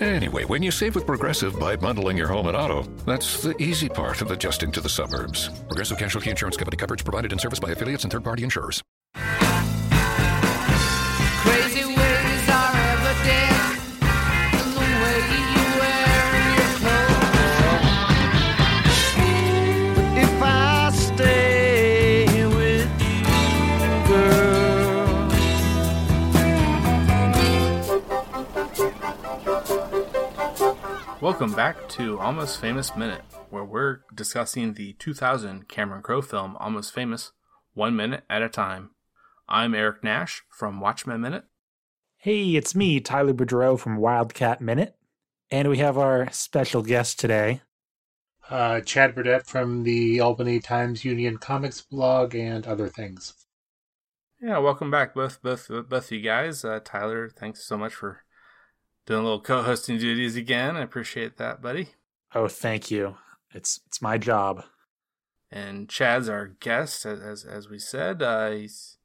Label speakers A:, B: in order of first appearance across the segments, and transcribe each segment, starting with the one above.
A: Anyway, when you save with Progressive by bundling your home and auto, that's the easy part of adjusting to the suburbs. Progressive Casualty Insurance Company coverage provided and serviced by affiliates and third party insurers.
B: Welcome back to Almost Famous Minute, where we're discussing the 2000 Cameron Crowe film Almost Famous, one minute at a time. I'm Eric Nash from Watchmen Minute.
C: Hey, it's me, Tyler Boudreau from Wildcat Minute. And we have our special guest today.
D: uh, Chad Burdett from the Albany Times Union Comics blog and other things.
B: Yeah, welcome back, both both both you guys. Uh, Tyler, thanks so much for doing a little co-hosting duties again. I appreciate that, buddy.
C: Oh, thank you. It's it's my job.
B: And Chad's our guest, as as, as we said. Uh, he's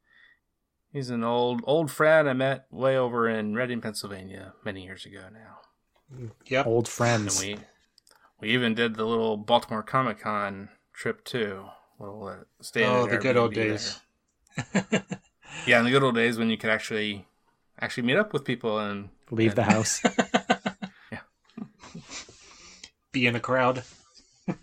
B: he's an old old friend I met way over in Reading, Pennsylvania, many years ago now.
D: Yep.
C: Old
B: And we we even did the little Baltimore Comic Con trip too. Little uh, stay.
D: Oh, the good old days.
B: Yeah, in the good old days when you could actually actually meet up with people and
C: Leave the
B: and-
C: house.
D: Be in a crowd.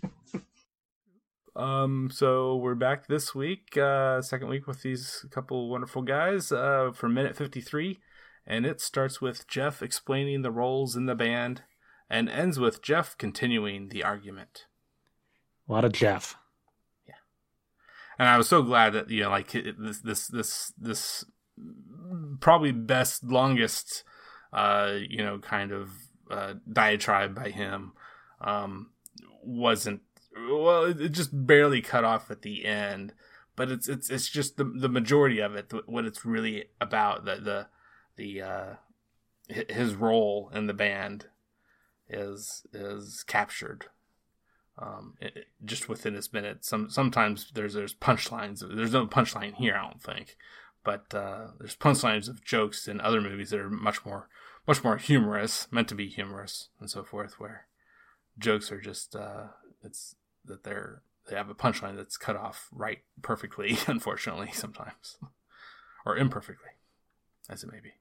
B: Um, so we're back this week, uh, second week with these couple wonderful guys, uh, for minute 53. And it starts with Jeff explaining the roles in the band and ends with Jeff continuing the argument.
C: a lot of Jeff. Yeah.
B: And I was so glad that, you know, like this, this, this, this probably best, longest, uh, you know, kind of, uh, diatribe by him, um, wasn't well it just barely cut off at the end but it's it's it's just the the majority of it what it's really about the the the uh his role in the band is is captured um it- just within this minute. Some sometimes there's there's punchlines there's no punchline here i don't think but uh there's punchlines of jokes in other movies that are much more much more humorous meant to be humorous and so forth where jokes are just uh it's that they're they have a punchline that's cut off right perfectly unfortunately sometimes. Or imperfectly as it may be.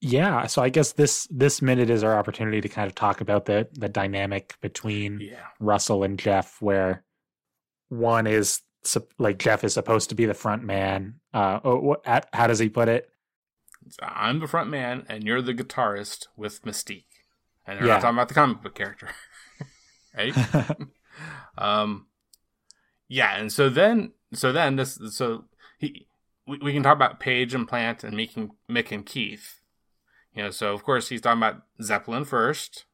C: Yeah, so I guess this this minute is our opportunity to kind of talk about the the dynamic between
B: yeah.
C: Russell and Jeff, where one is like Jeff is supposed to be the front man. Uh, oh, what, at, how does he put it?
B: i'm the front man and you're the guitarist with mystique and they're
C: Yeah.
B: not talking about the comic book character right um yeah and so then so then this so he we, we can talk about Page and Plant and Mick and, Mick and Keith you know so of course he's talking about Zeppelin first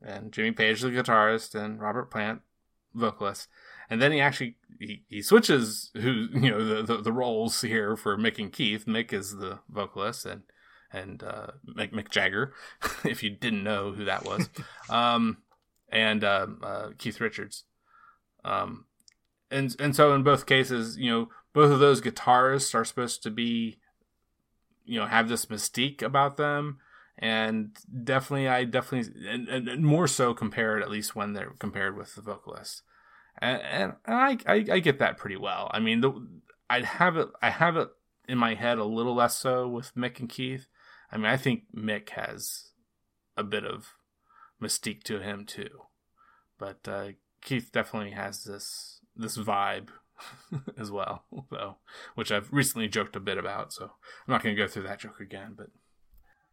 B: and Jimmy Page the guitarist and Robert Plant vocalist. And then he actually he, he switches who you know the, the the roles here for Mick and Keith. Mick is the vocalist and and uh Mick, Mick Jagger if you didn't know who that was. Um and um, uh, Keith Richards. Um, and and so in both cases, you know, both of those guitarists are supposed to be, you know, have this mystique about them, and definitely, I definitely, and, and more so compared at least when they're compared with the vocalist, and and I, I I get that pretty well. I mean, the I have it I have it in my head a little less so with Mick and Keith. I mean, I think Mick has a bit of mystique to him too. But uh, Keith definitely has this this vibe as well, though, which I've recently joked a bit about. So I'm not going to go through that joke again. But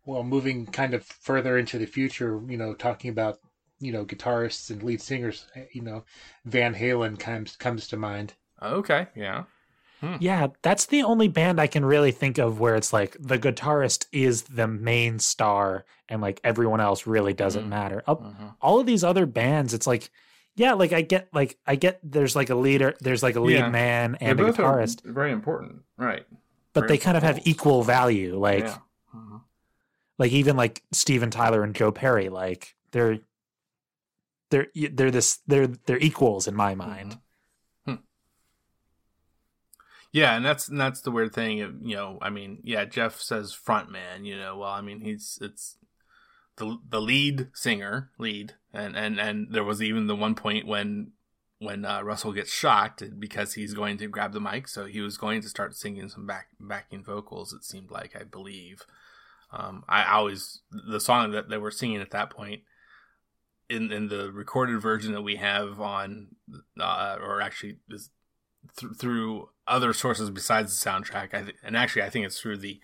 D: Well, moving kind of further into the future, you know, talking about you know guitarists and lead singers, eh, you know, Van Halen comes comes to mind.
B: okay, yeah,
C: Yeah, that's the only band I can really think of where it's like the guitarist is the main star and like everyone else really doesn't
B: Mm.
C: matter. Up
B: Mhm.
C: all of these other bands, it's like, yeah, like I get like I get there's like a leader, there's like a lead
B: Yeah.
C: man and
B: They
C: a guitarist,
B: very important, right?
C: but
B: very
C: they kind of have equal value. Like
B: yeah. Mhm.
C: like even like Steven Tyler and Joe Perry, like they're they're they're this they're they're equals in my mind.
B: Yeah, and that's and that's the weird thing. You know, I mean, yeah, Jeff says front man. You know, well, I mean, he's it's the the lead singer, lead, and and and there was even the one point when when uh, Russell gets shocked because he's going to grab the mic, so he was going to start singing some back backing vocals. It seemed like, I believe. Um, I always the song that they were singing at that point in in the recorded version that we have on, uh, or actually th- through other sources besides the soundtrack. I th- and actually, I think it's through the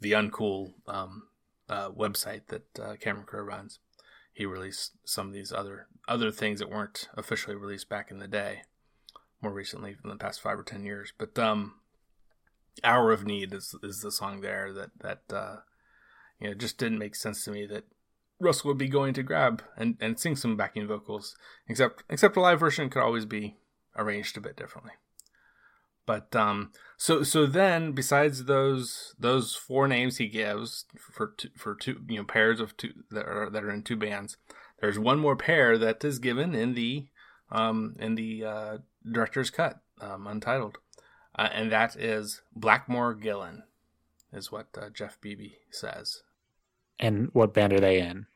B: the uncool um, uh, website that uh, Cameron Crowe runs. He released some of these other other things that weren't officially released back in the day, more recently in the past five or ten years. But um, "Hour of Need" is is the song there that that uh, you know just didn't make sense to me that Russell would be going to grab and, and sing some backing vocals. Except except a live version could always be arranged a bit differently. But um, so so then besides those those four names he gives for two, for two you know pairs of two that are that are in two bands, there's one more pair that is given in the um in the uh, director's cut um, untitled, uh, and that is Blackmore Gillan, is what uh, Jeff Bebe says,
C: And what band are they in?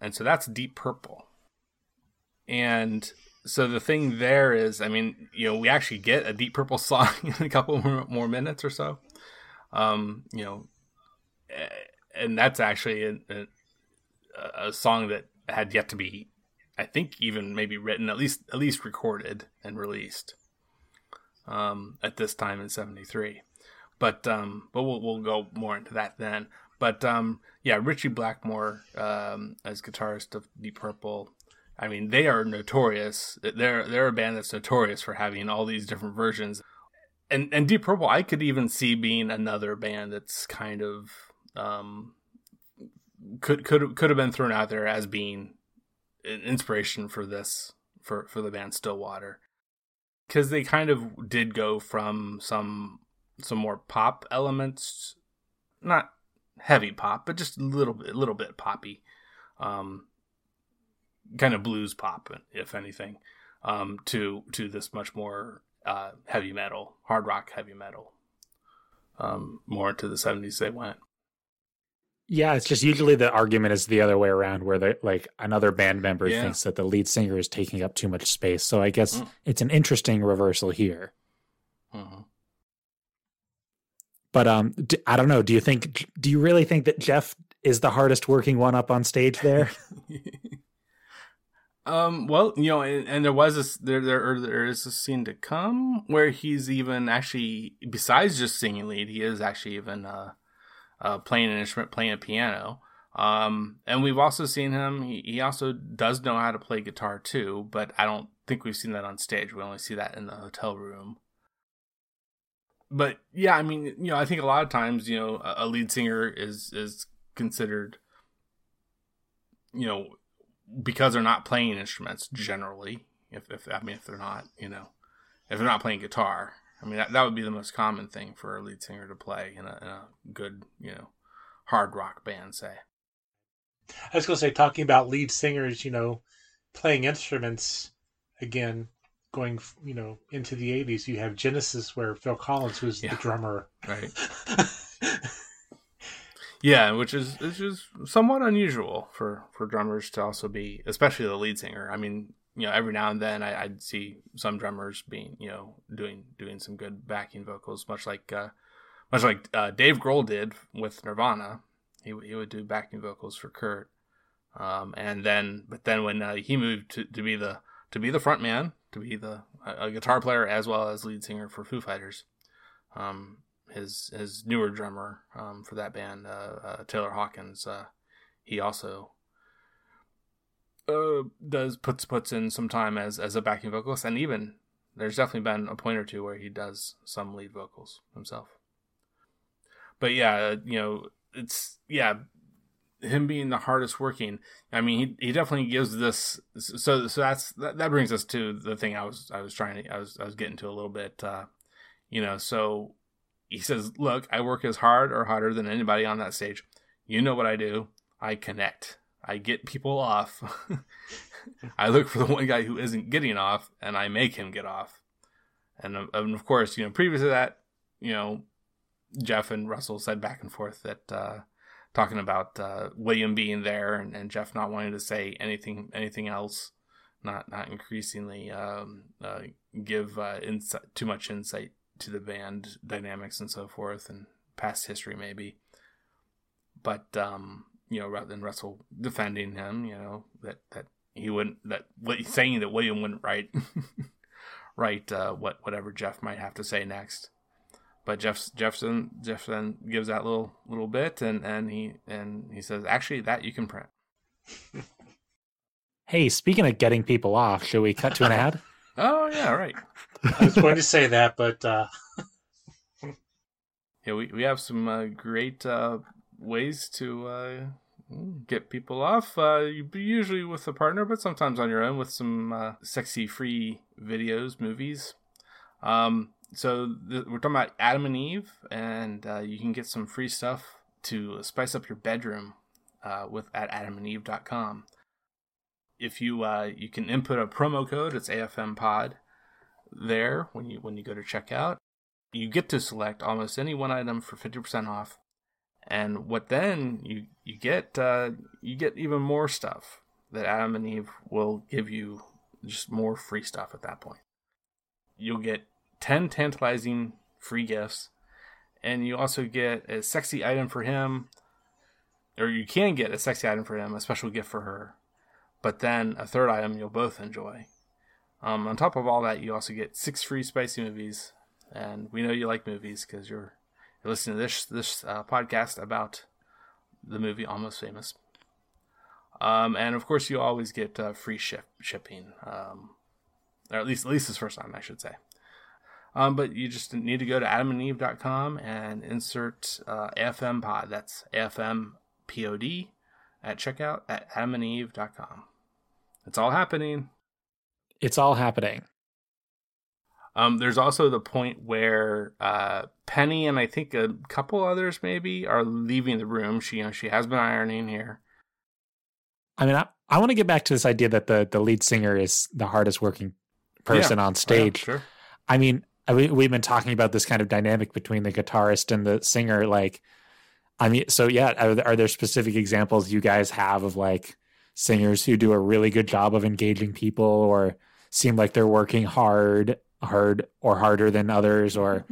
B: And so that's Deep Purple. And so the thing there is, I mean, you know, we actually get a Deep Purple song in a couple more, more minutes or so. Um, you know, and that's actually a, a, a song that had yet to be, I think, even maybe written, at least at least recorded and released. Um, at this time in '73, but um, but we'll we'll go more into that then. But um, yeah, Ritchie Blackmore um, as guitarist of Deep Purple. I mean, they are notorious. They're they're a band that's notorious for having all these different versions. And and Deep Purple, I could even see being another band that's kind of um, could could could have been thrown out there as being an inspiration for this for for the band Stillwater because they kind of did go from some some more pop elements, not heavy pop, but just a little bit, a little bit poppy, um, kind of blues pop, if anything, um, to to this much more uh, heavy metal, hard rock heavy metal. Um, more into the seventies they went.
C: Yeah, it's just usually the argument is the other way around, where the like another band member
B: Yeah.
C: thinks that the lead singer is taking up too much space. So I guess
B: Mm.
C: it's an interesting reversal here.
B: Mhm.
C: But um, I don't know. Do you think? Do you really think that Jeff is the hardest working one up on stage there?
B: Um. Well, you know, and, and there was this there there there is a scene to come where he's even actually besides just singing lead, he is actually even uh, uh playing an instrument, playing a piano. Um, and we've also seen him. He, he also does know how to play guitar too, but I don't think we've seen that on stage. We only see that in the hotel room. But yeah, I mean, you know, I think a lot of times, you know, a, lead singer is is considered, you know, because they're not playing instruments generally. If, if I mean, if they're not, you know, if they're not playing guitar, I mean, that, that would be the most common thing for a lead singer to play in a, in a good, you know, hard rock band, say.
D: I was going to say, talking about lead singers, you know, playing instruments again, going, you know, into the 80s, you have Genesis, where Phil Collins was
B: Yeah.
D: the drummer.
B: Right. Yeah, which is which is somewhat unusual for for drummers to also be, especially the lead singer. I mean, you know, every now and then I, I'd see some drummers being, you know, doing doing some good backing vocals, much like uh, much like uh, Dave Grohl did with Nirvana. He he would do backing vocals for Kurt, um, and then but then when uh, he moved to, to be the to be the front man to be the a, guitar player as well as lead singer for Foo Fighters. Um, his his newer drummer um, for that band, uh, uh, Taylor Hawkins, uh, he also uh, does puts puts in some time as as a backing vocalist, and even there's definitely been a point or two where he does some lead vocals himself. But yeah, uh, you know, it's yeah, him being the hardest working. I mean, he, he definitely gives this. So so that's that, that brings us to the thing I was I was trying to I was I was getting to a little bit. Uh, you know, so he says, "Look, I work as hard or harder than anybody on that stage. You know what I do? I connect. I get people off. I look for the one guy who isn't getting off, and I make him get off. And, and of course, you know, previous to that, you know, Jeff and Russell said back and forth that uh, talking about uh, William being there and, and, Jeff not wanting to say anything anything else, not not increasingly um, uh, give uh, too much insight to the band dynamics and so forth and past history maybe. But um, you know, rather than Russell defending him, you know, that, that he wouldn't, that saying that William wouldn't write, write uh, what whatever Jeff might have to say next. But Jeff Jefferson Jefferson gives that little little bit, and and he and he says, actually, that you can print.
C: hey, speaking of getting people off, should we cut to an ad?
B: oh yeah, right.
D: I was going to say that, but uh...
B: yeah, we we have some uh, great uh, ways to uh, get people off. Uh, usually with a partner, but sometimes on your own with some uh, sexy free videos, movies. Um, so th- we're talking about Adam and Eve, and uh, you can get some free stuff to spice up your bedroom uh, with at adamandeve.com. If you uh, you can input a promo code, it's AFM Pod there when you when you go to checkout. You get to select almost any one item for fifty percent off and what then you you get uh, you get even more stuff that Adam and Eve will give you just more free stuff at that point. You'll get 10 tantalizing free gifts and you also get a sexy item for him or you can get a sexy item for him, a special gift for her. But then a third item you'll both enjoy. Um, on top of all that, you also get six free spicy movies, and we know you like movies because you're you're listening to this this uh, podcast about the movie Almost Famous. Um, and of course, you always get uh, free ship shipping, um, or at least at least this first time, I should say. Um, but you just need to go to adamandeve.com and insert uh, AFM pod. That's AFM pod at checkout at adamandeve.com. It's all happening.
C: It's all happening.
B: Um, there's also the point where uh, Penny and I think a couple others maybe are leaving the room. She you know she has been ironing here.
C: I mean, I, I want to get back to this idea that the the lead singer is the hardest working person
B: yeah.
C: on stage.
B: Oh, yeah, sure.
C: I mean, we, we've been talking about this kind of dynamic between the guitarist and the singer. Like, I mean, so yeah, are, are there specific examples you guys have of like singers who do a really good job of engaging people or seem like they're working hard hard or harder than others, or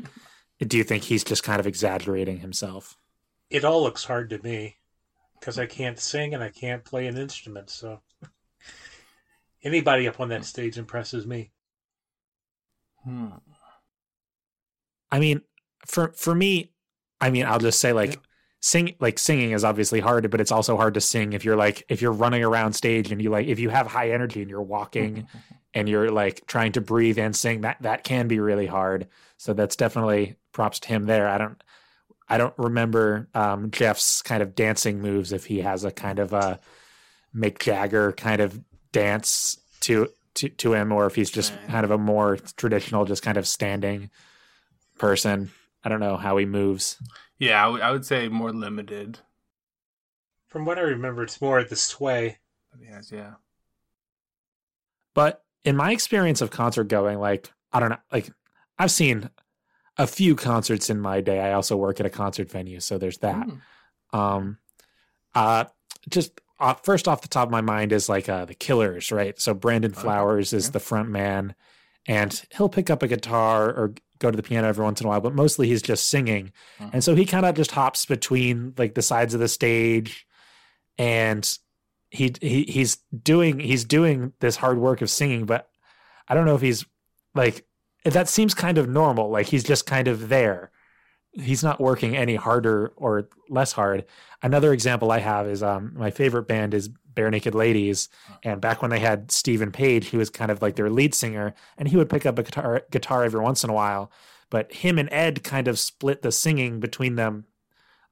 C: do you think he's just kind of exaggerating himself?
D: It all looks hard to me because I can't sing and I can't play an instrument. So anybody up on that stage impresses me.
B: Hmm.
C: I mean, for for me, I mean, I'll just say like yeah. sing like singing is obviously hard, but it's also hard to sing if you're like if you're running around stage and you like if you have high energy and you're walking and you're like trying to breathe and sing that that can be really hard. So that's definitely props to him there. I don't i don't remember um, jeff's kind of dancing moves if he has a kind of a mick jagger kind of dance to to, to him or if he's just kind of a more traditional just kind of standing person i don't know how he moves
B: yeah I, w- I would say more limited
D: from what i remember it's more the sway
B: yes yeah
C: but in my experience of concert going, like I don't know, like I've seen a few concerts in my day. I also work at a concert venue, so there's that. Mm. Um, uh, just uh, first off the top of my mind is like uh, the Killers, right? So Brandon Flowers okay. is the front man, and he'll pick up a guitar or go to the piano every once in a while, but mostly he's just singing. Uh-huh. And so he kind of just hops between like the sides of the stage and he, he he's doing he's doing this hard work of singing, but I don't know if he's like that seems kind of normal. Like he's just kind of there. He's not working any harder or less hard. Another example I have is um my favorite band is Barenaked Ladies, and back when they had Stephen Page, he was kind of like their lead singer, and he would pick up a guitar guitar every once in a while. But him and Ed kind of split the singing between them,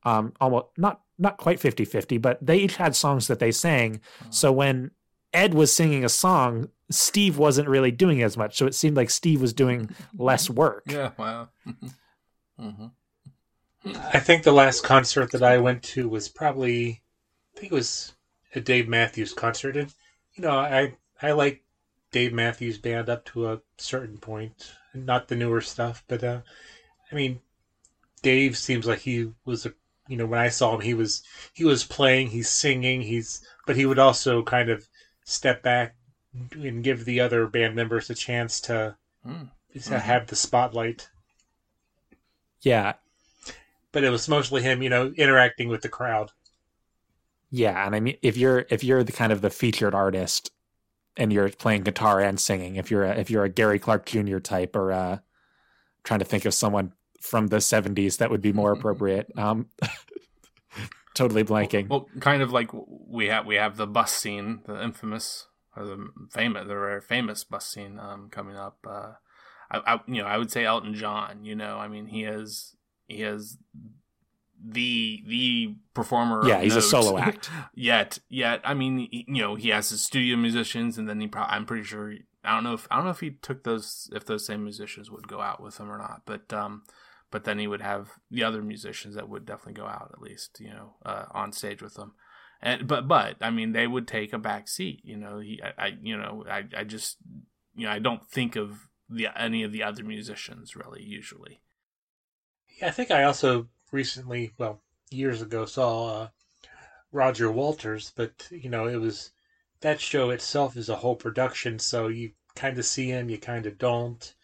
C: um, almost not not quite 50-50, but they each had songs that they sang. So when Ed was singing a song, Steve wasn't really doing as much. So it seemed like Steve was doing less work.
B: Yeah, wow. hmm
D: I think the last concert that I went to was probably, I think it was a Dave Matthews concert, and you know, I I like Dave Matthews Band up to a certain point, not the newer stuff, but uh, I mean, Dave seems like he was a, you know, when I saw him, he was he was playing, he's singing, he's, but he would also kind of step back and give the other band members a chance to
B: Mm.
D: to have the spotlight.
C: Yeah,
D: But it was mostly him, you know, interacting with the crowd.
C: Yeah, and I mean, if you're if you're the kind of the featured artist, and you're playing guitar and singing, if you're a, if you're a Gary Clark Jr. type, or uh, trying to think of someone from the '70s that would be more appropriate. Um, totally blanking.
B: Well, kind of like we have we have the bus scene, the infamous or the famous, the very famous bus scene um, coming up. Uh, I, I, you know, I would say Elton John. You know, I mean, he is he is the the performer.
C: yeah,
B: of
C: he's a solo act.
B: yet yet i mean he, you know he has his studio musicians and then he probably i'm pretty sure i don't know if i don't know if he took those if those same musicians would go out with him or not but um but then he would have the other musicians that would definitely go out at least you know uh, on stage with them and but but i mean they would take a back seat you know he i, I you know I, I just you know i don't think of the any of the other musicians really usually
D: Yeah, I think I also recently, well, years ago, saw uh, Roger Waters, but you know, it was that show itself is a whole production, so you kind of see him, you kind of don't.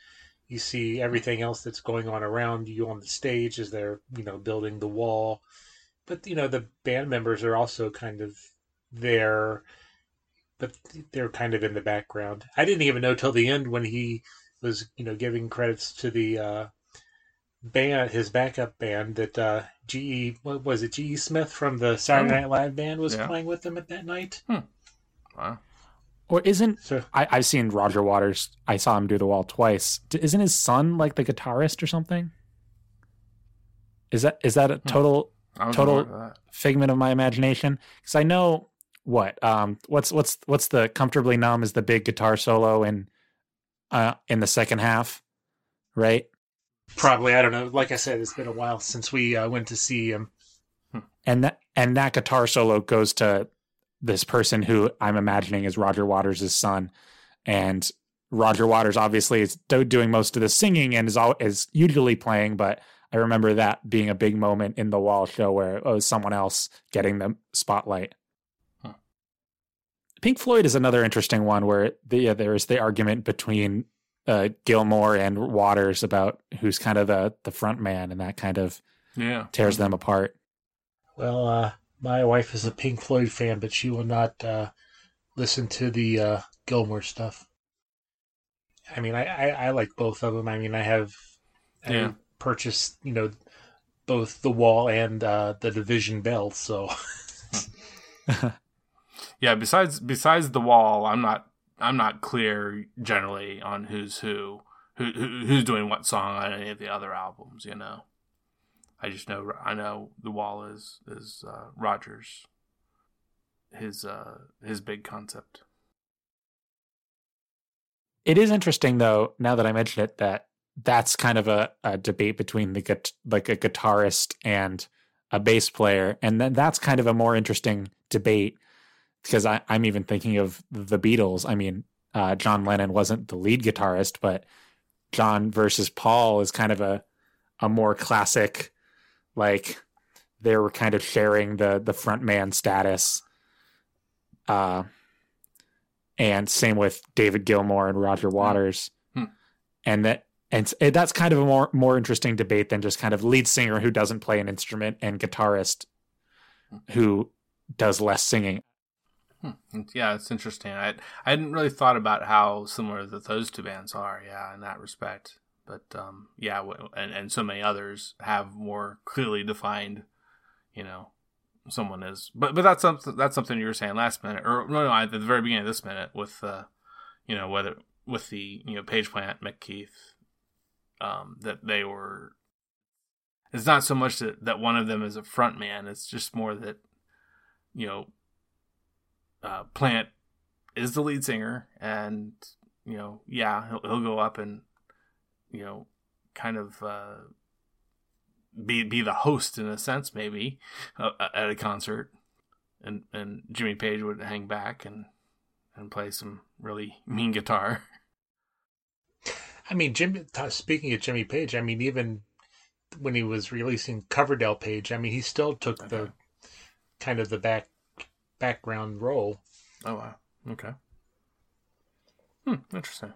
D: You see everything else that's going on around you on the stage as they're, you know, building the wall. But you know, the band members are also kind of there, but they're kind of in the background. I didn't even know till the end when he was, you know, giving credits to the uh, band, his backup band that uh, GE, what was it, GE Smith from the Saturday
B: Oh.
D: Night Live band was
B: Yeah.
D: playing with them at that night.
B: wow
C: Or isn't
D: So
C: I, I've seen Roger Waters? I saw him do the wall twice. Isn't his son like the guitarist or something? Is that is that a total Total-
B: that.
C: figment of my imagination because I know what um what's what's what's the comfortably numb is the big guitar solo in uh in the second half, right?
D: Probably, I don't know. Like I said, it's been a while since we uh, went to see him.
C: And that and that guitar solo goes to this person who I'm imagining is Roger Waters' son, and Roger Waters obviously is doing most of the singing and is all is usually playing, but I remember that being a big moment in the wall show where it was someone else getting the spotlight.
B: Huh.
C: Pink Floyd is another interesting one where the, yeah, there is the argument between uh, Gilmour and Waters about who's kind of the the front man, and that kind of
B: yeah
C: tears them apart.
D: Well, uh, my wife is a Pink Floyd fan, but she will not uh, listen to the uh, Gilmour stuff. I mean, I, I, I like both of them. I mean, I have I
B: Yeah.
D: purchased, you know, both the Wall and uh, the Division Bell. So
B: Yeah, besides besides the wall, I'm not I'm not clear generally on who's who, who, who who's doing what song on any of the other albums. You know, I just know I know the wall is is uh, Rogers, his uh his big concept.
C: It is interesting though, now that I mention it, that that's kind of a, a debate between the like a guitarist and a bass player, and then that's kind of a more interesting debate because I, I'm even thinking of the Beatles. I mean, uh, John Lennon wasn't the lead guitarist, but John versus Paul is kind of a a more classic, like they were kind of sharing the the front man status. Uh, and same with David Gilmour and Roger Waters,
B: Hmm.
C: and that and it- that's kind of a more more interesting debate than just kind of lead singer who doesn't play an instrument and guitarist who does less singing.
B: Hmm. Yeah, it's interesting. I I hadn't really thought about how similar that those two bands are. Yeah, in that respect. But um, yeah, and and so many others have more clearly defined, you know, someone is. But but that's something that's something you were saying last minute, or no, no, at the very beginning of this minute with, uh, you know, whether with the you know Page Plant, Mick Keith, um, that they were. It's not so much that that one of them is a front man. It's just more that, you know, uh, Plant is the lead singer, and you know, yeah, he'll, he'll go up and you know, kind of uh, be be the host in a sense, maybe uh, at a concert, and and Jimmy Page would hang back and and play some really mean guitar.
D: I mean, Jimmy. Speaking of Jimmy Page, I mean, even when he was releasing Coverdale Page, I mean, he still took okay. the kind of the back background role.
B: Oh wow! Okay. Hmm. Interesting.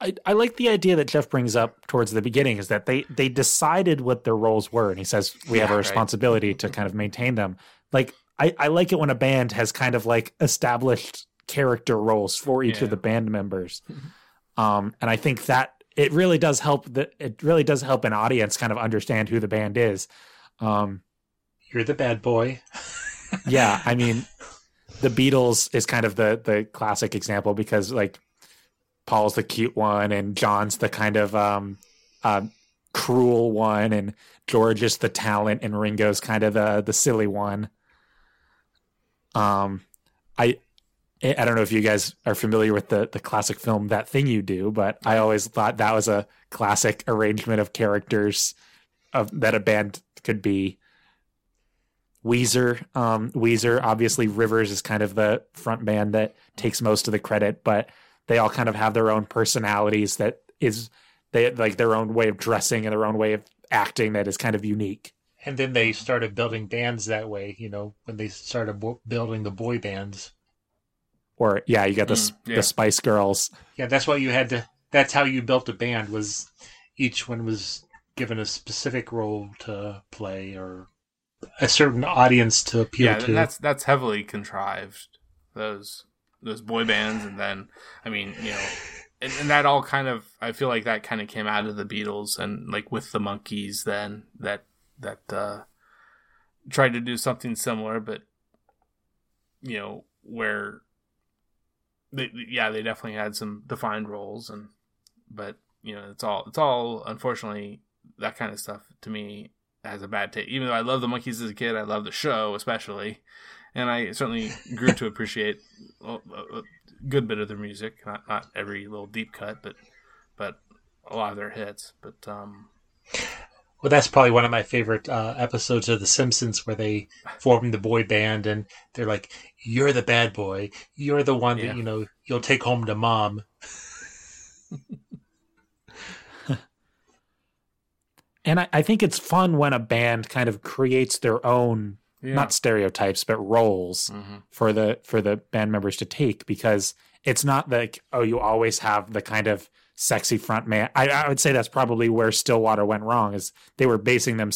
C: I, I like the idea that Jeff brings up towards the beginning is that they they decided what their roles were, and he says we yeah, have a responsibility right. to kind of maintain them. Like I, I like it when a band has kind of like established character roles for each yeah. of the band members, um, and I think that it really does help that it really does help an audience kind of understand who the band is. Um,
D: You're the bad boy.
C: yeah, I mean, the Beatles is kind of the the classic example because like Paul's the cute one, and John's the kind of um, uh, cruel one, and George is the talent, and Ringo's kind of the the silly one. Um, I I don't know if you guys are familiar with the the classic film That Thing You Do, but I always thought that was a classic arrangement of characters of that a band could be. Weezer, um, Weezer, obviously Rivers is kind of the front band that takes most of the credit, but they all kind of have their own personalities that is they like their own way of dressing and their own way of acting that is kind of unique.
D: And then they started building bands that way, you know, when they started bo- building the boy bands.
C: Or yeah, you got the mm, yeah. the Spice Girls.
D: Yeah, that's what you had to. That's how you built a band. Was each one was given a specific role to play or a certain audience to appeal yeah, to.
B: that's that's heavily contrived. Those those boy bands, and then I mean, you know, and, and, that all kind of I feel like that kind of came out of the Beatles, and like with the Monkees, then that that uh, tried to do something similar, but you know where they, yeah they definitely had some defined roles, and but you know it's all it's all unfortunately that kind of stuff to me has a bad taste. Even though I love the Monkees as a kid, I love the show especially and I certainly grew to appreciate a, good bit of their music. Not not every little deep cut, but but a lot of their hits. But um,
D: well, that's probably one of my favorite uh, episodes of The Simpsons where they form the boy band and they're like, "You're the bad boy. You're the one yeah. that you know you'll take home to mom."
C: and I, I think it's fun when a band kind of creates their own yeah. not stereotypes but roles mm-hmm. for the for the band members to take because it's not like oh you always have the kind of sexy front man I, I would say that's probably where stillwater went wrong is they were basing them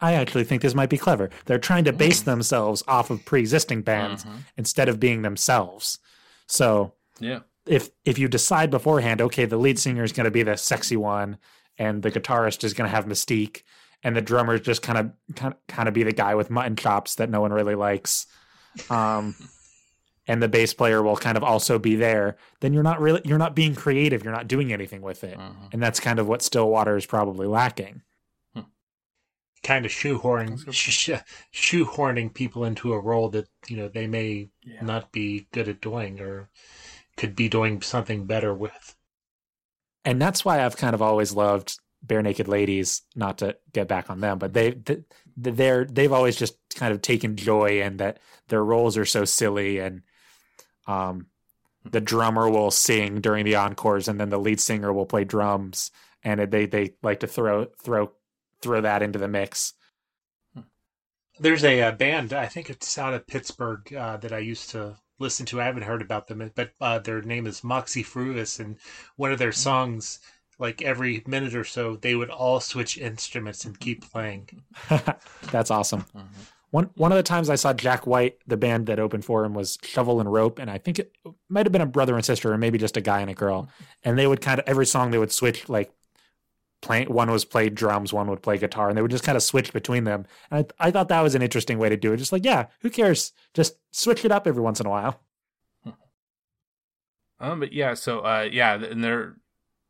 C: i actually think this might be clever they're trying to base mm-hmm. themselves off of pre-existing bands mm-hmm. instead of being themselves so
B: yeah
C: if if you decide beforehand okay the lead singer is going to be the sexy one and the guitarist is going to have mystique and the drummer is just kind of kind of, kind of be the guy with mutton chops that no one really likes. Um, and the bass player will kind of also be there, then you're not really you're not being creative. You're not doing anything with it, uh-huh. and that's kind of what Stillwater is probably lacking.
D: Hmm. Kind of shoehorning sh- shoehorning people into a role that you know they may yeah. not be good at doing or could be doing something better with.
C: And that's why I've kind of always loved Barenaked Ladies not to get back on them but they they're they've always just kind of taken joy in that their roles are so silly and um the drummer will sing during the encores and then the lead singer will play drums and they they like to throw throw throw that into the mix.
D: There's a, a uh, band i think it's out of pittsburgh uh, that i used to listen to i haven't heard about them but uh, their name is Moxy Früvous and one of their songs like every minute or so, they would all switch instruments and keep playing.
C: That's awesome. Mm-hmm. one one of the times I saw Jack White, the band that opened for him was Shovel and Rope, and I think it might have been a brother and sister, or maybe just a guy and a girl. And they would kind of every song they would switch like playing one was play drums, one would play guitar, and they would just kind of switch between them. And I, I thought that was an interesting way to do it. Just like, yeah, who cares? Just switch it up every once in a while.
B: Um, but yeah, so uh, yeah, and they're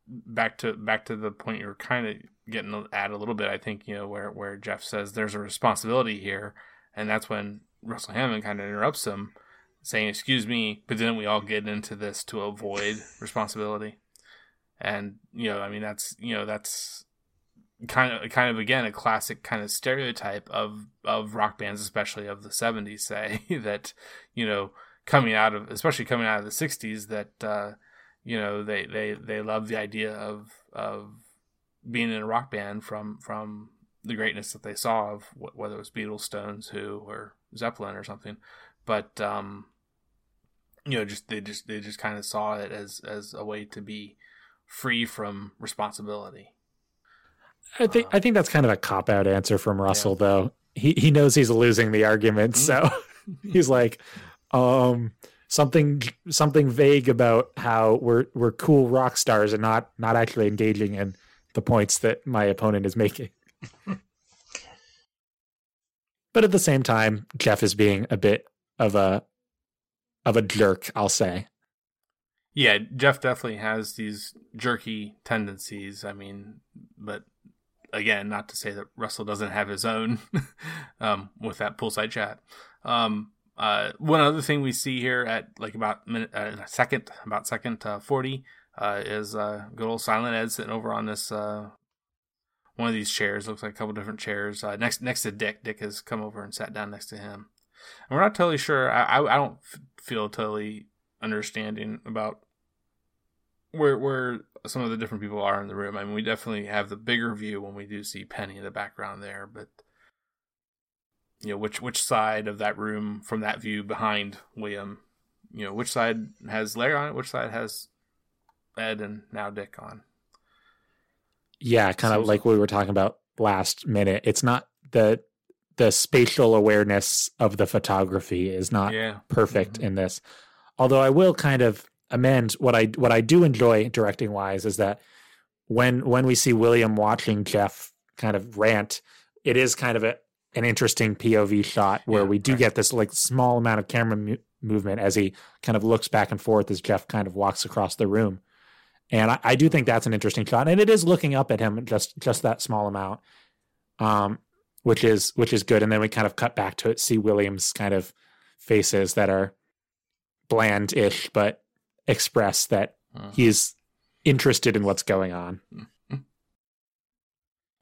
B: back to back to the point you're kind of getting at a little bit. I think you know where where Jeff says there's a responsibility here, and that's when Russell Hammond kind of interrupts him, saying, "Excuse me," but then we all get into this to avoid responsibility, and you know, I mean, that's you know, that's kind of kind of again a classic kind of stereotype of of rock bands, especially of the '70s, say that you know coming out of especially coming out of the 60s that uh, you know they they they love the idea of of being in a rock band from from the greatness that they saw of whether it was Beatles, Stones, Who, or Zeppelin or something, but um, you know, just they just they just kind of saw it as as a way to be free from responsibility.
C: I think uh, I think that's kind of a cop out answer from Russell, yeah. though. He he knows he's losing the argument, mm-hmm. so he's like, um, something something vague about how we're we're cool rock stars and not not actually engaging in the points that my opponent is making. but at the same time, Jeff is being a bit of a of a jerk, I'll say.
B: Yeah, Jeff definitely has these jerky tendencies. I mean, but again, not to say that Russell doesn't have his own um, with that poolside chat. Um, uh, one other thing we see here at like about minute, uh, second, about second uh, forty, uh, is uh, good old Silent Ed sitting over on this uh, one of these chairs. Looks like a couple different chairs next next to Dick. Dick has come over and sat down next to him. And we're not totally sure. I I, I don't f- feel totally understanding about where where some of the different people are in the room. I mean, we definitely have the bigger view when we do see Penny in the background there, but you know which which side of that room from that view behind William, you know which side has Larry on it, which side has Ed and now Dick on.
C: Yeah, kind of like we were talking about last minute. It's not the the spatial awareness of the photography is not
B: yeah.
C: perfect mm-hmm. in this. Although I will kind of amend what I what I do enjoy directing wise is that when when we see William watching Jeff kind of rant, it is kind of a an interesting POV shot where yeah, we do right. get this like small amount of camera mu- movement as he kind of looks back and forth as Jeff kind of walks across the room. And I, I, do think that's an interesting shot, and it is looking up at him just just that small amount, um, which is which is good. And then we kind of cut back to it, see Williams kind of faces that are bland-ish, but express that uh-huh. he's interested in what's going on. Mm-hmm.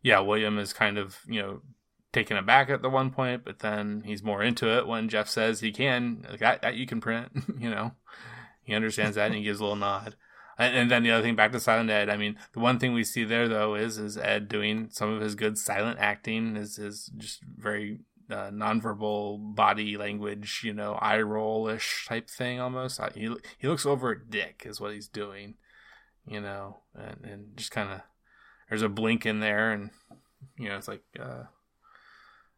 B: Yeah, William is kind of you know taken aback at the one point, but then he's more into it when Jeff says he can. Like, that, that you can print, you know. He understands that and he gives a little nod. And, and, then the other thing, back to Silent Ed. I mean, the one thing we see there though is is Ed doing some of his good silent acting. Is is just very uh, nonverbal body language, you know, eye roll ish type thing almost. He he looks over at Dick is what he's doing, you know, and and just kind of there's a blink in there, and you know, it's like. Uh,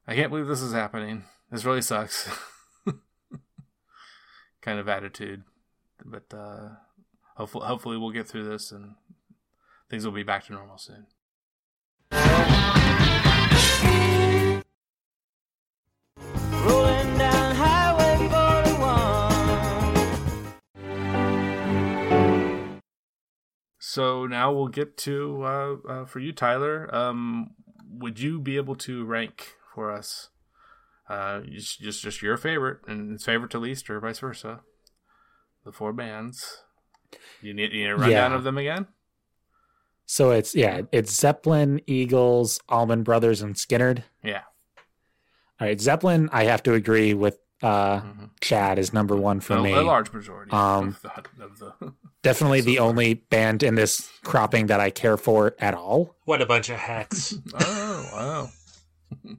B: I can't believe this is happening. This really sucks. kind of attitude. But uh, hopefully, hopefully we'll get through this and things will be back to normal soon. So now we'll get to uh, uh, for you, Tyler. Um, would you be able to rank for us. Uh, just, just just your favorite and favorite to least, or vice versa. The four bands. You need, you need a rundown yeah. of them again.
C: So it's yeah, it's Zeppelin, Eagles, Allman Brothers, and Skynyrd.
B: Yeah.
C: All right, Zeppelin. I have to agree with uh, mm-hmm. Chad is number one for
B: a,
C: me.
B: A large majority.
C: Um,
B: of the, of the
C: definitely the only band in this cropping that I care for at all.
D: What a bunch of hacks!
B: oh wow.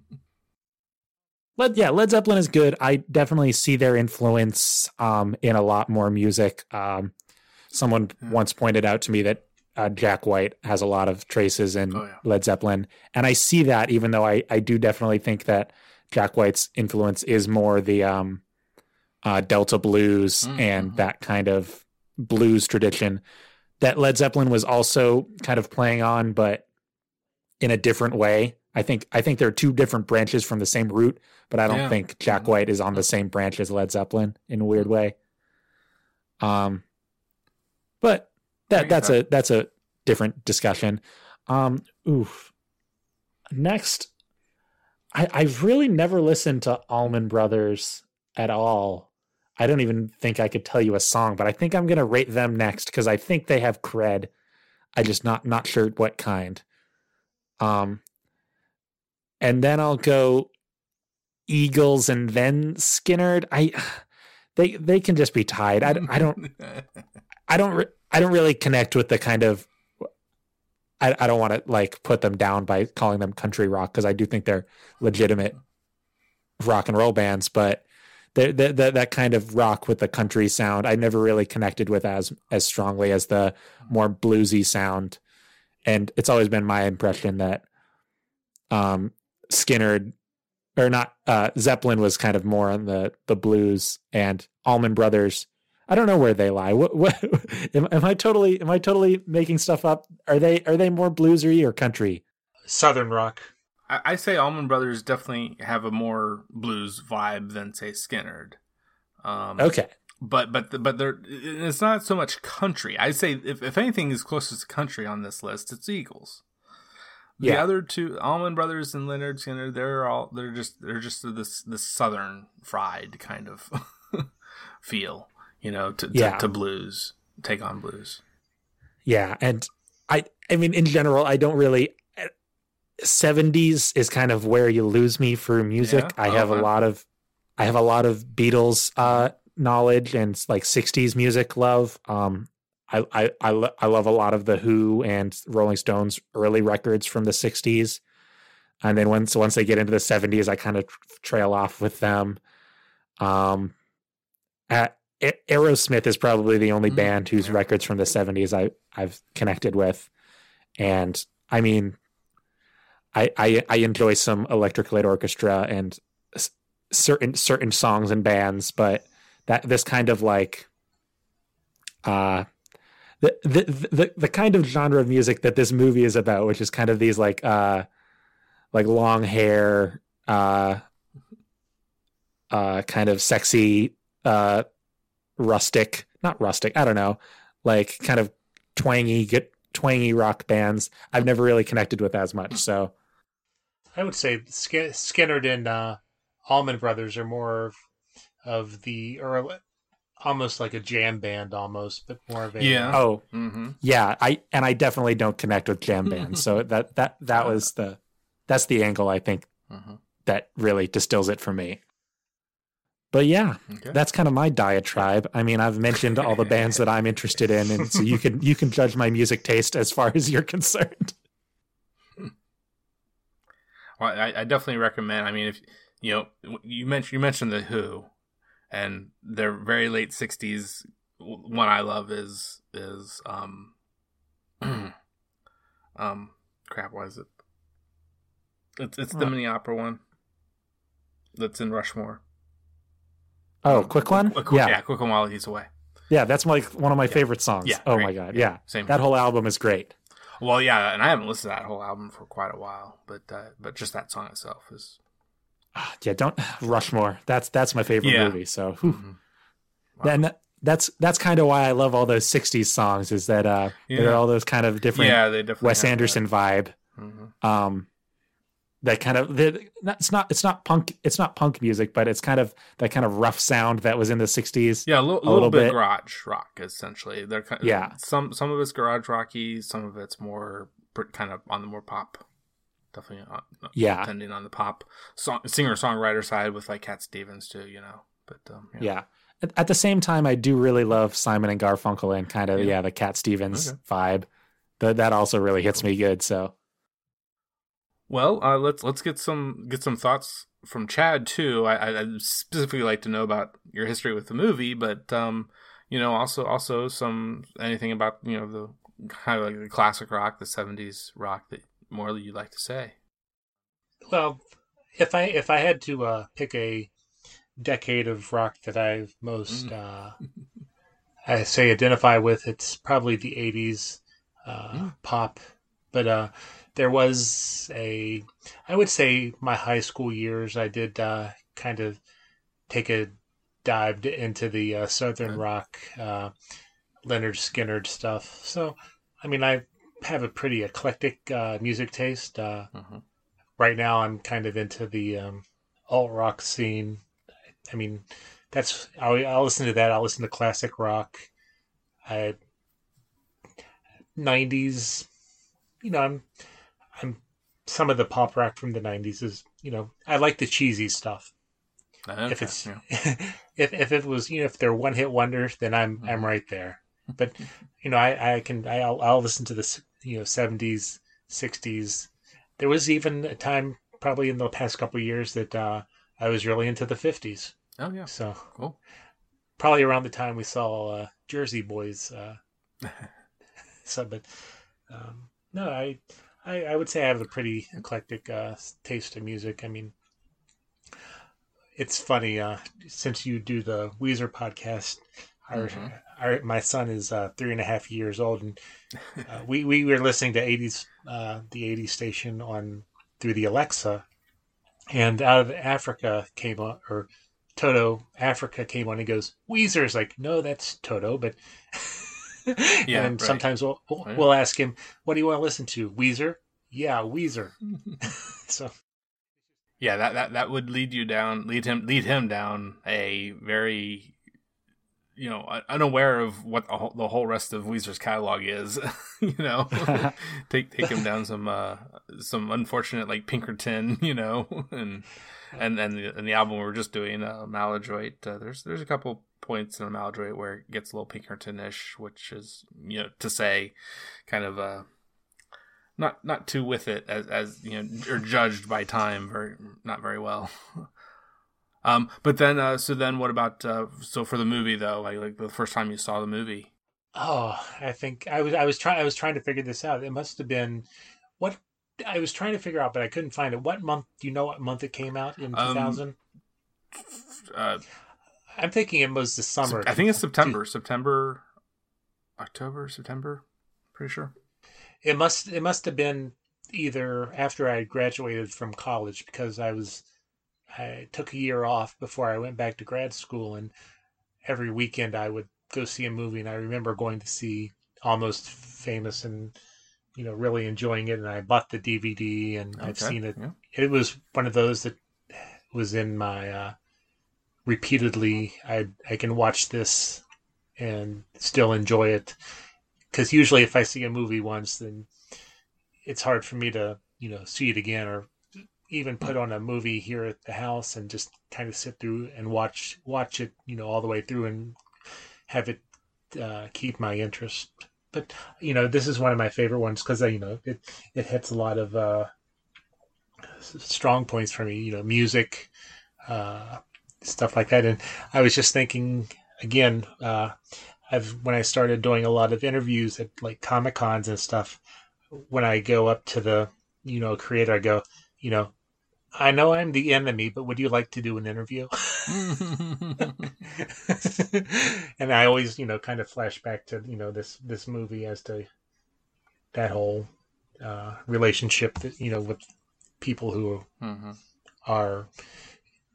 C: Led, yeah, Led Zeppelin is good. I definitely see their influence um, in a lot more music. Um, someone yeah. once pointed out to me that uh, Jack White has a lot of traces in oh, yeah. Led Zeppelin, and I see that. Even though I, I do definitely think that Jack White's influence is more the um, uh, Delta blues
B: Mm,
C: and
B: mhm.
C: that kind of blues tradition that Led Zeppelin was also kind of playing on, but in a different way. I think I think there are two different branches from the same root, but I don't
B: Yeah.
C: think Jack. White is on the same branch as Led Zeppelin in a weird way. Um, but that that's a that's a different discussion. Um, oof. Next, I I've really never listened to Allman Brothers at all. I don't even think I could tell you a song, but I think I'm gonna rate them next because I think they have cred. I just not not sure what kind. Um, and then I'll go Eagles and then Skynyrd. I they they can just be tied. I, I don't I don't I don't really connect with the kind of I, I don't want to like put them down by calling them country rock because I do think they're legitimate rock and roll bands, but that kind of rock with the country sound I never really connected with as as strongly as the more bluesy sound, and it's always been my impression that um Skinner or not uh Zeppelin was kind of more on the the blues and Allman Brothers I don't know where they lie. What, what am, am I totally am I totally making stuff up? Are they are they more bluesy or country?
D: Southern rock.
B: I, I say Allman Brothers definitely have a more blues vibe than say Skynyrd. Um,
C: Okay.
B: but but but they're it's not so much country. I say if if anything is closest to country on this list, it's Eagles. The
C: Yeah.
B: other two, Allman Brothers and Lynyrd Skynyrd, they're all they're just they're just this this southern fried kind of feel, you know, to, to
C: Yeah.
B: to blues, take on blues.
C: Yeah, and I I mean in general I don't really 70s is kind of where you lose me for music.
B: Yeah?
C: I have
B: Okay.
C: a lot of I have a lot of Beatles uh knowledge and like 60s music love. Um I I I, lo- I love a lot of the Who and Rolling Stones early records from the 60s. And then once once they get into the 70s I kind of trail off with them. Um at, Aerosmith is probably the only
B: Mm,
C: band whose records from the 70s I I've connected with. And I mean I I, I enjoy some electric light orchestra and s- certain certain songs and bands, but that this kind of like uh the, the the the kind of genre of music that this movie is about, which is kind of these like uh like long hair uh uh kind of sexy uh rustic not rustic i don't know like kind of twangy get twangy rock bands. I've never really connected with as much so
D: I would say Sk- Skynyrd and uh, Allman Brothers are more of, of the early, almost like a jam band, almost, but more of a
B: Yeah.
C: oh
B: Mm-hmm.
C: yeah i and i definitely don't connect with jam bands so that that that was the that's the angle i think
B: Mm-hmm.
C: that really distills it for me but yeah
B: Okay.
C: that's kind of my diatribe i mean i've mentioned all the bands that i'm interested in and so you can you can judge my music taste as far as you're concerned
B: Well, I, I definitely recommend. I mean, if you know, you mentioned you mentioned the Who, and their very late '60s one I love is is um um crap. Why is it? It's it's the
C: What?
B: mini opera one that's in Rushmore.
C: oh quick one
B: Quick, quick-
C: yeah
B: yeah, quick one while he's away.
C: yeah that's like one of my favorite songs
B: Yeah,
C: oh
B: great.
C: my god
B: Yeah,
C: yeah,
B: same
C: that whole album is great
B: Well, yeah, and I haven't listened to that whole album for quite a while, but uh, but just that song itself is
C: Ah, yeah don't rushmore that's that's my favorite
B: Yeah.
C: movie so.
B: Mhm. Wow.
C: then that's that's kind of why i love all those 60s songs is that uh there
B: Yeah.
C: are all those kind of different
B: yeah, they
C: wes
B: have that.
C: anderson vibe
B: Mhm.
C: um that kind of the, it's not it's not punk it's not punk music but it's kind of that kind of rough sound that was in the 60s
B: Yeah, a little,
C: a
B: little,
C: little
B: bit,
C: bit.
B: garage rock essentially. They're kind of,
C: Yeah.
B: Some some of it's garage rocky, some of it's more kind of on the more pop. Definitely, on,
C: Yeah.
B: depending on the pop song, singer songwriter side with like Cat Stevens too. You know, but um,
C: yeah at, at the same time i do really love simon and garfunkel and kind of yeah,
B: Yeah.
C: the cat stevens
B: Okay.
C: vibe that that also really hits me good so
B: Well, uh, let's let's get some get some thoughts from Chad too. I, I I'd specifically like to know about your history with the movie, but um, you know, also also some anything about you know the kind of like the classic rock, the '70s rock that more you'd like to say.
D: Well, if I if I had to uh, pick a decade of rock that I've most
B: Mm.
D: uh, I say identify with, it's probably the '80s uh,
B: Mm.
D: pop. But uh, there was a, I would say, my high school years. I did uh, kind of take a dive into the uh, southern rock, uh, Lynyrd Skynyrd stuff. So, I mean, I have a pretty eclectic uh, music taste. Uh,
B: Mhm.
D: right now I'm kind of into the um, alt rock scene. I mean, that's I'll, I'll listen to that. I'll listen to classic rock. I '90s, you know, I'm I'm some of the pop rock from the '90s is you know I like the cheesy stuff.
B: Okay,
D: If it's
B: yeah.
D: if if it was you know if they're one hit wonders, then I'm
B: Mm-hmm.
D: I'm right there. But you know I I can I'll, I'll listen to the you know '70s, '60s. There was even a time probably in the past couple of years that uh, I was really into the '50s.
B: Oh yeah,
D: So
B: cool.
D: probably around the time we saw uh, Jersey Boys. Uh, so, but um, no, I, I I would say I have a pretty eclectic uh, taste in music. I mean, it's funny uh, since you do the Weezer podcast. Our,
B: Mhm.
D: our my son is uh, three and a half years old, and uh, we we were listening to '80s uh, the '80s station on through the Alexa, and out of Africa came on or Toto Africa came on and goes Weezer's like no that's Toto but
B: Yeah,
D: and
B: right.
D: sometimes we'll we'll,
B: Right.
D: we'll ask him what do you want to listen to Weezer yeah Weezer so
B: yeah, that, that that would lead you down, lead him lead him down a very, you know, unaware of what the whole, the whole rest of Weezer's catalog is. you know, take take him down some uh some unfortunate like Pinkerton, you know, and and and the, and the album we are just doing, uh, Maladroit. Uh, there's there's a couple points in a Maladroit where it gets a little Pinkerton-ish, which is you know to say, kind of uh not not too with it as as you know or judged by time very not very well. um, but then uh, so then what about uh, so for the movie though like like the first time you saw the movie?
D: oh I think I was I was trying I was trying to figure this out it must have been what I was trying to figure out but I couldn't find it what month do you know what month it came out in
B: Um,
D: 2000
B: Uh,
D: I'm thinking it was the summer
B: I think it's September, September, October, September. Pretty sure.
D: It must it must have been either after I graduated from college because I was I took a year off before I went back to grad school and every weekend I would go see a movie and I remember going to see Almost Famous and you know really enjoying it and I bought the DVD and I've seen it.
B: yeah.
D: It was one of those that was in my uh repeatedly I I can watch this and still enjoy it because usually if I see a movie once, then it's hard for me to you know see it again or even put on a movie here at the house and just kind of sit through and watch watch it you know all the way through and have it uh, keep my interest. But you know this is one of my favorite ones because you know it it hits a lot of uh, strong points for me. You know music. Uh, stuff like that and i was just thinking again uh, I've when I started doing a lot of interviews at like comic cons and stuff. When I go up to the you know creator, I go, you know, I know I'm the enemy, but would you like to do an interview? and I always you know kind of flash back to you know this this movie as to that whole uh, relationship that you know with people who
B: Mhm.
D: are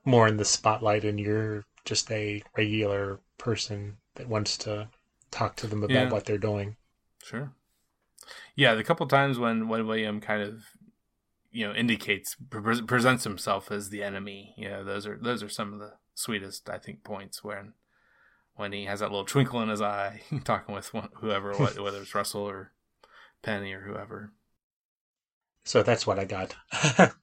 D: more in the spotlight and you're just a regular person that wants to talk to them about
B: Yeah.
D: what they're doing.
B: Sure. Yeah, the couple times when when William kind of you know indicates pre- presents himself as the enemy, you know, those are those are some of the sweetest I think points when when he has that little twinkle in his eye talking with one, whoever whether it's Russell or Penny or whoever.
D: So that's what I got.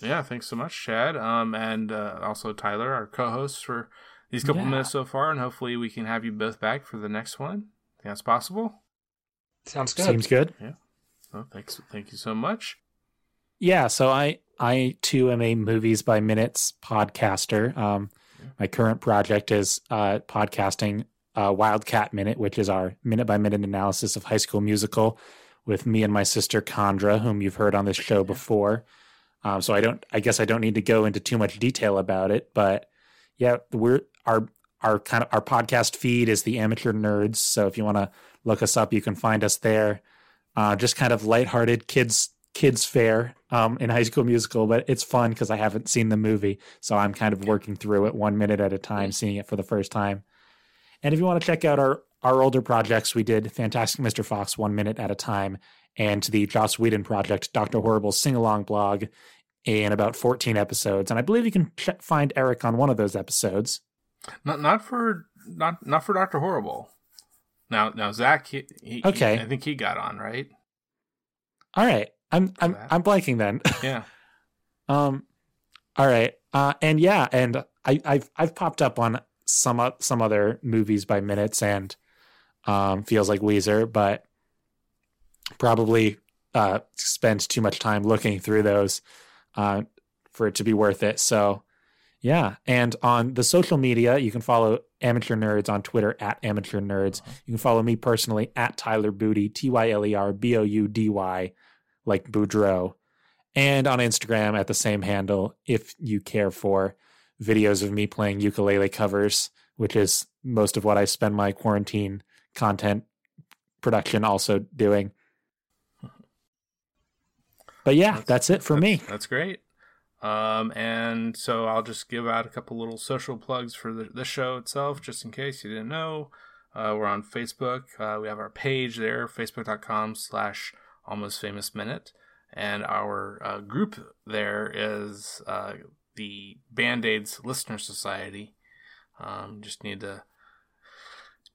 B: Yeah, thanks so much, Chad. Um, and uh, also Tyler, our co-hosts for these couple
C: Yeah.
B: minutes so far, and hopefully we can have you both back for the next one. Think that's possible.
D: Sounds good.
C: Seems good. Yeah.
B: So thanks, thank you so much.
C: Yeah, so I I too am a movies by minutes podcaster. Um, my current project is uh, podcasting uh, Wildcat Minute, which is our minute by minute analysis of High School Musical, with me and my sister Condra, whom you've heard on this show before. Um, so I don't. I guess I don't need to go into too much detail about it. But yeah, we're our our kind of our podcast feed is the Amateur Nerds. So if you want to look us up, you can find us there. Uh, just kind of lighthearted kids kids fair um, in High School Musical, but it's fun because I haven't seen the movie, so I'm kind of working through it one minute at a time, seeing it for the first time. And if you want to check out our our older projects, we did Fantastic Mr. Fox one minute at a time, and the Joss Whedon project, Doctor Horrible's sing along blog, in about 14 episodes. And I believe you can ch- find Eric on one of those episodes.
B: Not not for not not for Doctor Horrible. Now now Zach, he, he,
C: Okay.
B: he- I think he got on right.
C: All right, I'm I'm. I'm blanking then.
B: Yeah.
C: Um, all right. Uh, and yeah, and I, I've I've popped up on some some other movies by minutes and um, feels like Weezer, but probably uh, spend too much time looking through those uh, for it to be worth it. So yeah, and on the social media, you can follow Amateur Nerds on Twitter at Amateur Nerds. You can follow me personally at Tyler Boudy, T Y L E R B O U D Y, like Boudreaux and on Instagram at the same handle if you care for videos of me playing ukulele covers, which is most of what I spend my quarantine content production also doing. But yeah, that's, it for me.
B: That's great. Um, and so I'll just give out a couple little social plugs for the, the show itself, just in case you didn't know. Uh, we're on Facebook. Uh, we have our page there, facebook.com slash almost famous minute. And our uh, group there is uh, the Band Aids Listener Society. Um, just need to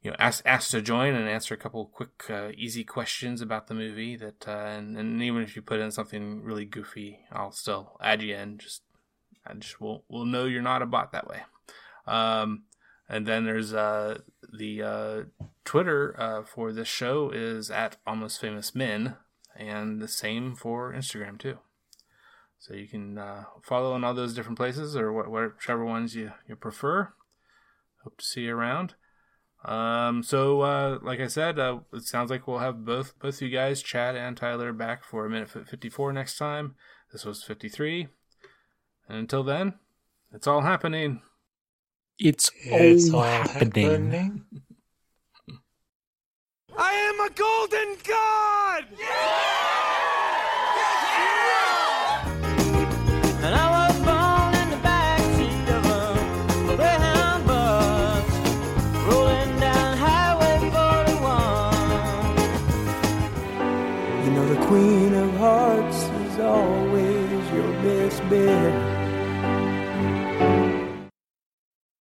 B: you know ask ask to join and answer a couple quick uh, easy questions about the movie that uh, and, and even if you put in something really goofy i'll still add you in. Just i just will will know you're not a bot that way. Um and then there's uh the uh twitter uh for this show is at almost famous men and the same for instagram too. So you can uh, follow in all those different places or wh- whichever ones you, you prefer. Hope to see you around um, so, uh, like I said, uh, it sounds like we'll have both both you guys, Chad and Tyler, back for a minute fifty four next time. This was fifty three, and until then, it's all happening.
C: It's,
D: It's
C: all
D: all
C: happening.
D: happening.
E: I am a golden god! And